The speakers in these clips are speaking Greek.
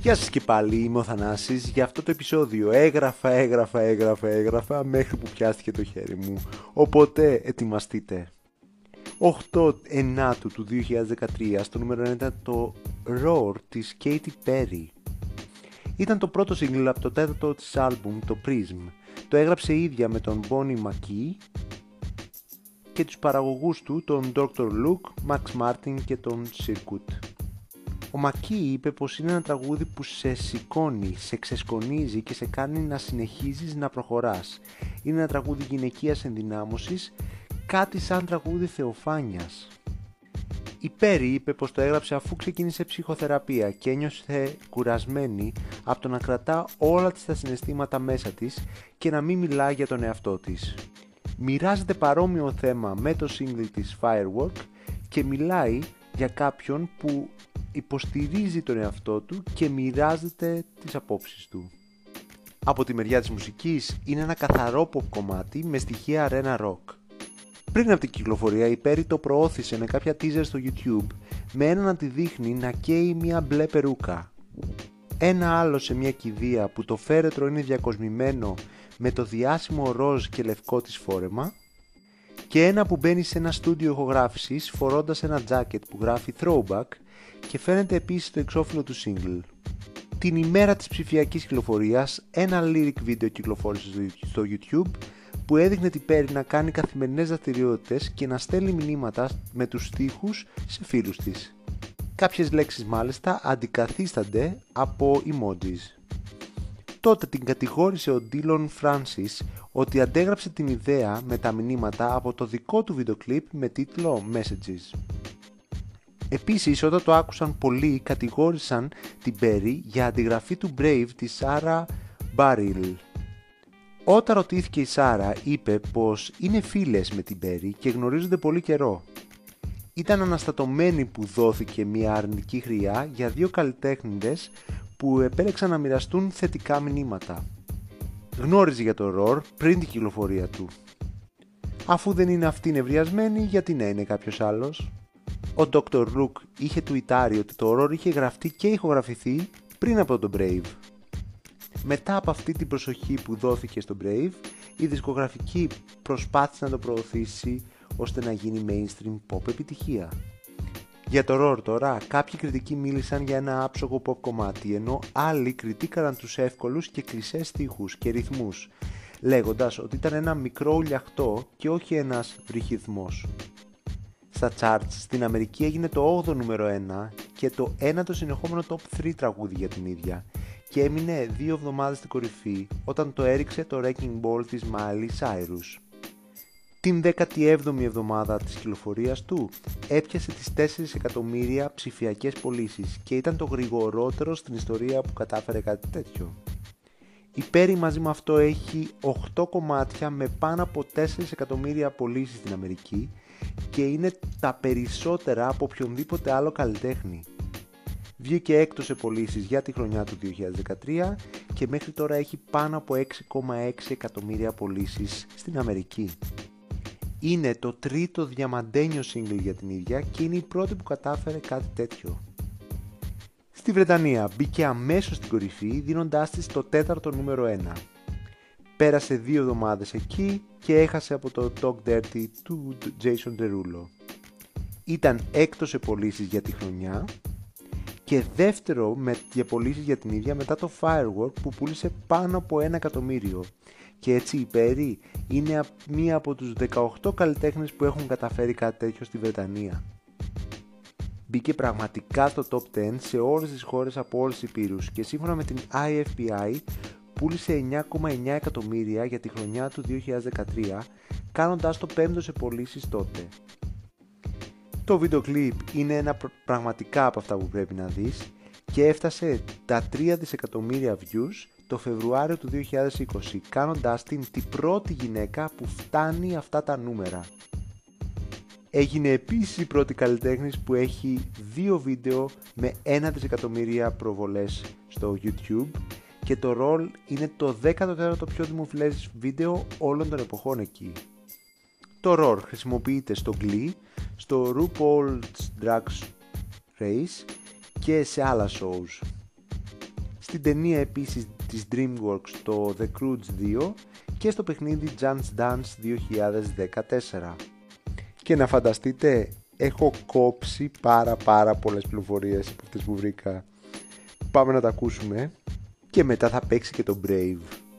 Γεια σας και πάλι, είμαι ο Θανάσης. Για αυτό το επεισόδιο έγραφα, έγραφα, έγραφα, έγραφα μέχρι που πιάστηκε το χέρι μου. Οπότε ετοιμαστείτε. 8 Ενάτου του 2013 στο νούμερο 1 ήταν το Roar της Katy Perry. Ήταν το πρώτο single από το τέταρτο της άλμπουμ, το Prism. Το έγραψε ίδια με τον Bonnie McKee και τους παραγωγούς του, τον Dr. Luke, Max Martin και τον Circuit. Ο Μακί είπε πως είναι ένα τραγούδι που σε σηκώνει, σε ξεσκονίζει και σε κάνει να συνεχίζεις να προχωράς. Είναι ένα τραγούδι γυναικείας ενδυνάμωσης, κάτι σαν τραγούδι θεοφάνιας. Η Πέρι είπε πως το έγραψε αφού ξεκίνησε ψυχοθεραπεία και ένιωσε κουρασμένη από το να κρατά όλα τις τα συναισθήματα μέσα της και να μην μιλά για τον εαυτό της. Μοιράζεται παρόμοιο θέμα με το single της Firework και μιλάει για κάποιον που υποστηρίζει τον εαυτό του και μοιράζεται τις απόψεις του. Από τη μεριά της μουσικής είναι ένα καθαρό pop κομμάτι με στοιχεία arena rock. Πριν από την κυκλοφορία η Perry το προώθησε με κάποια teaser στο YouTube με ένα να τη δείχνει να καίει μια μπλε περούκα. Ένα άλλο σε μια κηδεία που το φέρετρο είναι διακοσμημένο με το διάσημο ροζ και λευκό της φόρεμα και ένα που μπαίνει σε ένα στούντιο ηχογράφησης φορώντας ένα jacket που γράφει throwback και φαίνεται επίσης το εξώφυλλο του single. Την ημέρα της ψηφιακής κυκλοφορίας ένα lyric βίντεο κυκλοφόρησε στο YouTube που έδειχνε την Perry να κάνει καθημερινές δραστηριότητες και να στέλνει μηνύματα με τους στίχους σε φίλους της. Κάποιες λέξεις μάλιστα αντικαθίστανται από emojis. Τότε την κατηγόρησε ο Dylan Francis ότι αντέγραψε την ιδέα με τα μηνύματα από το δικό του βίντεο κλιπ με τίτλο Messages. Επίσης όταν το άκουσαν πολλοί κατηγόρησαν την Perry για αντιγραφή του Brave της Sarah Bareilles. Όταν ρωτήθηκε η Σάρα είπε πως είναι φίλες με την Perry και γνωρίζονται πολύ καιρό. Ήταν αναστατωμένη που δόθηκε μια αρνητική χρειά για δύο καλλιτέχνηδες που επέλεξαν να μοιραστούν θετικά μηνύματα. Γνώριζε για το Ρορ πριν την κυκλοφορία του. Αφού δεν είναι αυτή νευριασμένη, γιατί να είναι κάποιος άλλος; Ο Dr. Rook είχε τουιτάρει ότι το Ρορ είχε γραφτεί και ηχογραφηθεί πριν από τον Brave. Μετά από αυτή την προσοχή που δόθηκε στο Brave, η δισκογραφική προσπάθησε να το προωθήσει ώστε να γίνει mainstream pop επιτυχία. Για το Roar τώρα, κάποιοι κριτικοί μίλησαν για ένα άψογο pop κομμάτι, ενώ άλλοι κριτήκαραν τους εύκολους και κλεισές στίχους και ρυθμούς, λέγοντας ότι ήταν ένα μικρό ουλιαχτό και όχι ένας βρυχυθμός. Στα charts στην Αμερική έγινε το 8ο νούμερο 1 και το 1ο συνεχόμενο top 3 τραγούδι για την ίδια και έμεινε δύο εβδομάδες στην κορυφή όταν το έριξε το Wrecking Ball της Miley Cyrus. Την 17η εβδομάδα της κυκλοφορίας του έπιασε τις 4 εκατομμύρια ψηφιακές πωλήσεις και ήταν το γρηγορότερο στην ιστορία που κατάφερε κάτι τέτοιο. Η Perry μαζί με αυτό έχει 8 κομμάτια με πάνω από 4 εκατομμύρια πωλήσεις στην Αμερική και είναι τα περισσότερα από οποιονδήποτε άλλο καλλιτέχνη. Βγήκε έκτος σε πωλήσει για τη χρονιά του 2013 και μέχρι τώρα έχει πάνω από 6,6 εκατομμύρια πωλήσει στην Αμερική. Είναι το τρίτο διαμαντένιο single για την ίδια και είναι η πρώτη που κατάφερε κάτι τέτοιο. Στη Βρετανία μπήκε αμέσως στην κορυφή δίνοντάς της το τέταρτο νούμερο 1. Πέρασε δύο εβδομάδες εκεί και έχασε από το Talk Dirty του Jason Derulo. Ήταν έκτος σε πωλήσεις για τη χρονιά και δεύτερο με πωλήσεις για την ίδια μετά το Firework που πούλησε πάνω από ένα εκατομμύριο. Και έτσι η Perry είναι μία από τους 18 καλλιτέχνες που έχουν καταφέρει κάτι τέτοιο στη Βρετανία. Μπήκε πραγματικά στο top 10 σε όλες τις χώρες από όλες τις υπήρους και σύμφωνα με την IFPI πούλησε 9,9 εκατομμύρια για τη χρονιά του 2013 κάνοντας το πέμπτο σε πωλήσεις τότε. Το βίντεο κλιπ είναι ένα πραγματικά από αυτά που πρέπει να δεις και έφτασε τα 3 δισεκατομμύρια views το Φεβρουάριο του 2020 κάνοντάς την την πρώτη γυναίκα που φτάνει αυτά τα νούμερα. Έγινε επίσης η πρώτη καλλιτέχνης που έχει δύο βίντεο με 1 δισεκατομμύρια προβολές στο YouTube και το ρολ είναι το 14ο πιο δημοφιλές βίντεο όλων των εποχών εκεί. Το ROR χρησιμοποιείται στο Glee, στο RuPaul's Drag Race και σε άλλα shows. στην ταινία επίσης της DreamWorks το The Croods 2 και στο παιχνίδι Dance Dance 2014. Και να φανταστείτε, έχω κόψει πάρα πάρα πολλές πληροφορίες από αυτές που βρήκα. Πάμε να τα ακούσουμε και μετά θα παίξει και το Brave.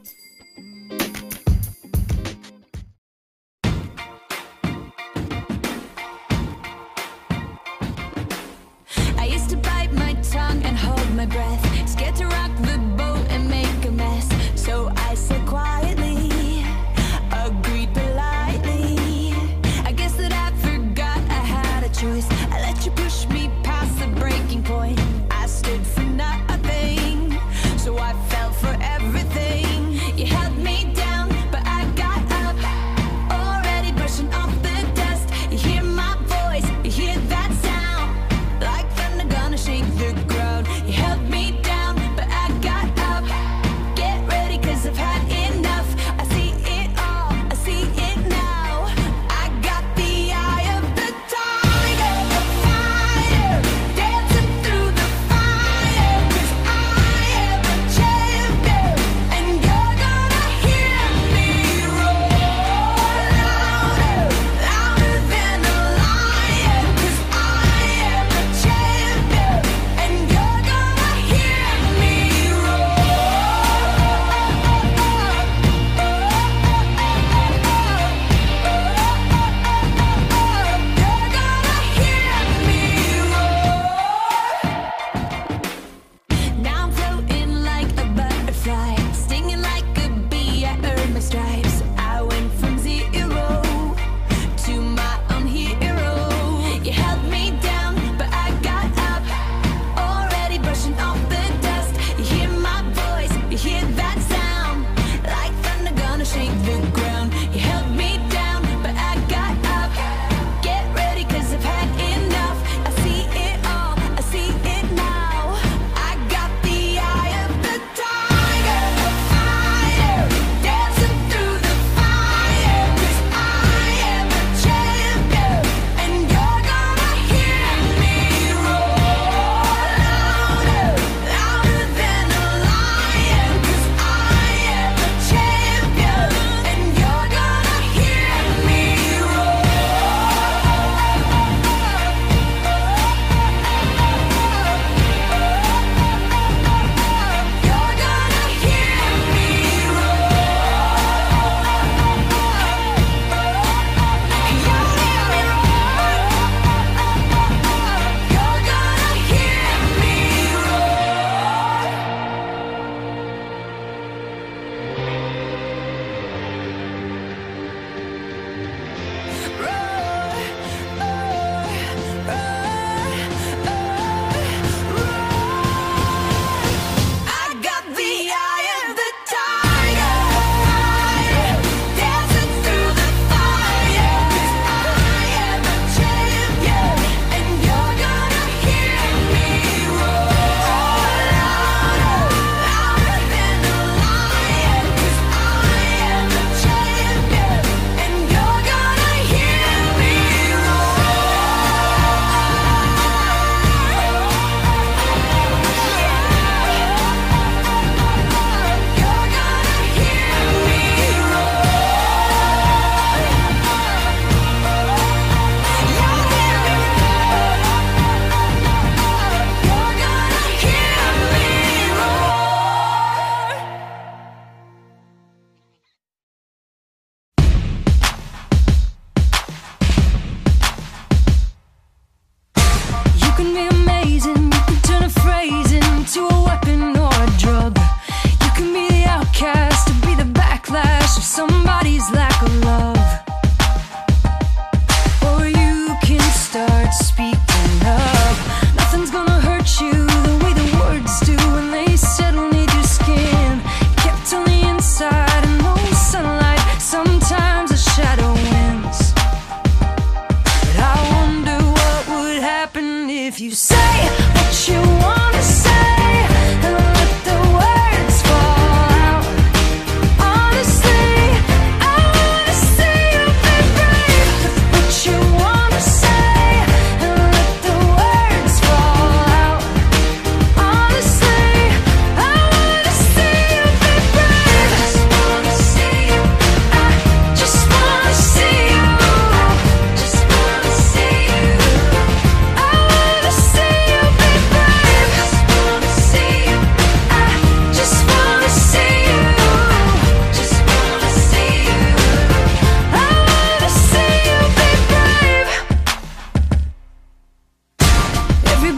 You say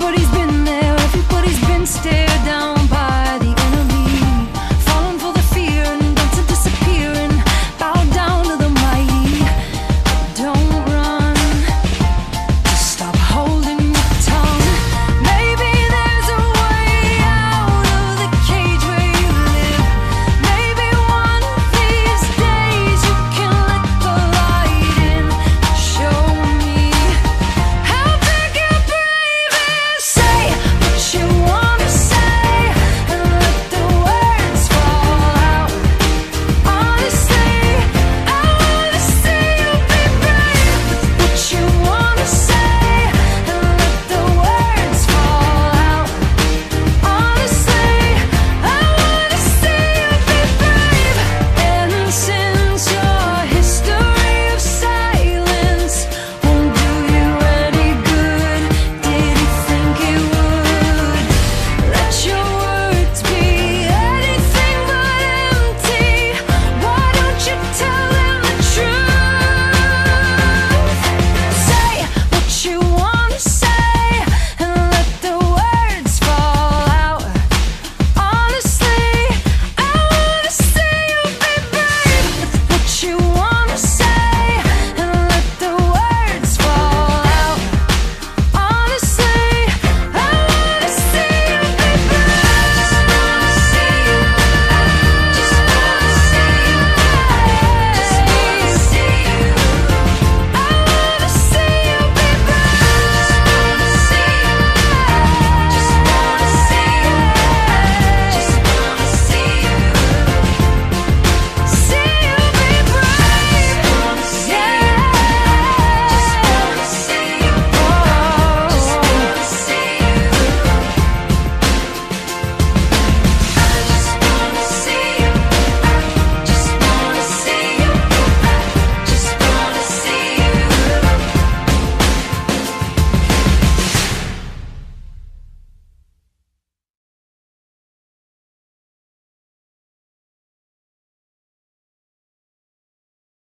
Everybody's been there, everybody's been staring.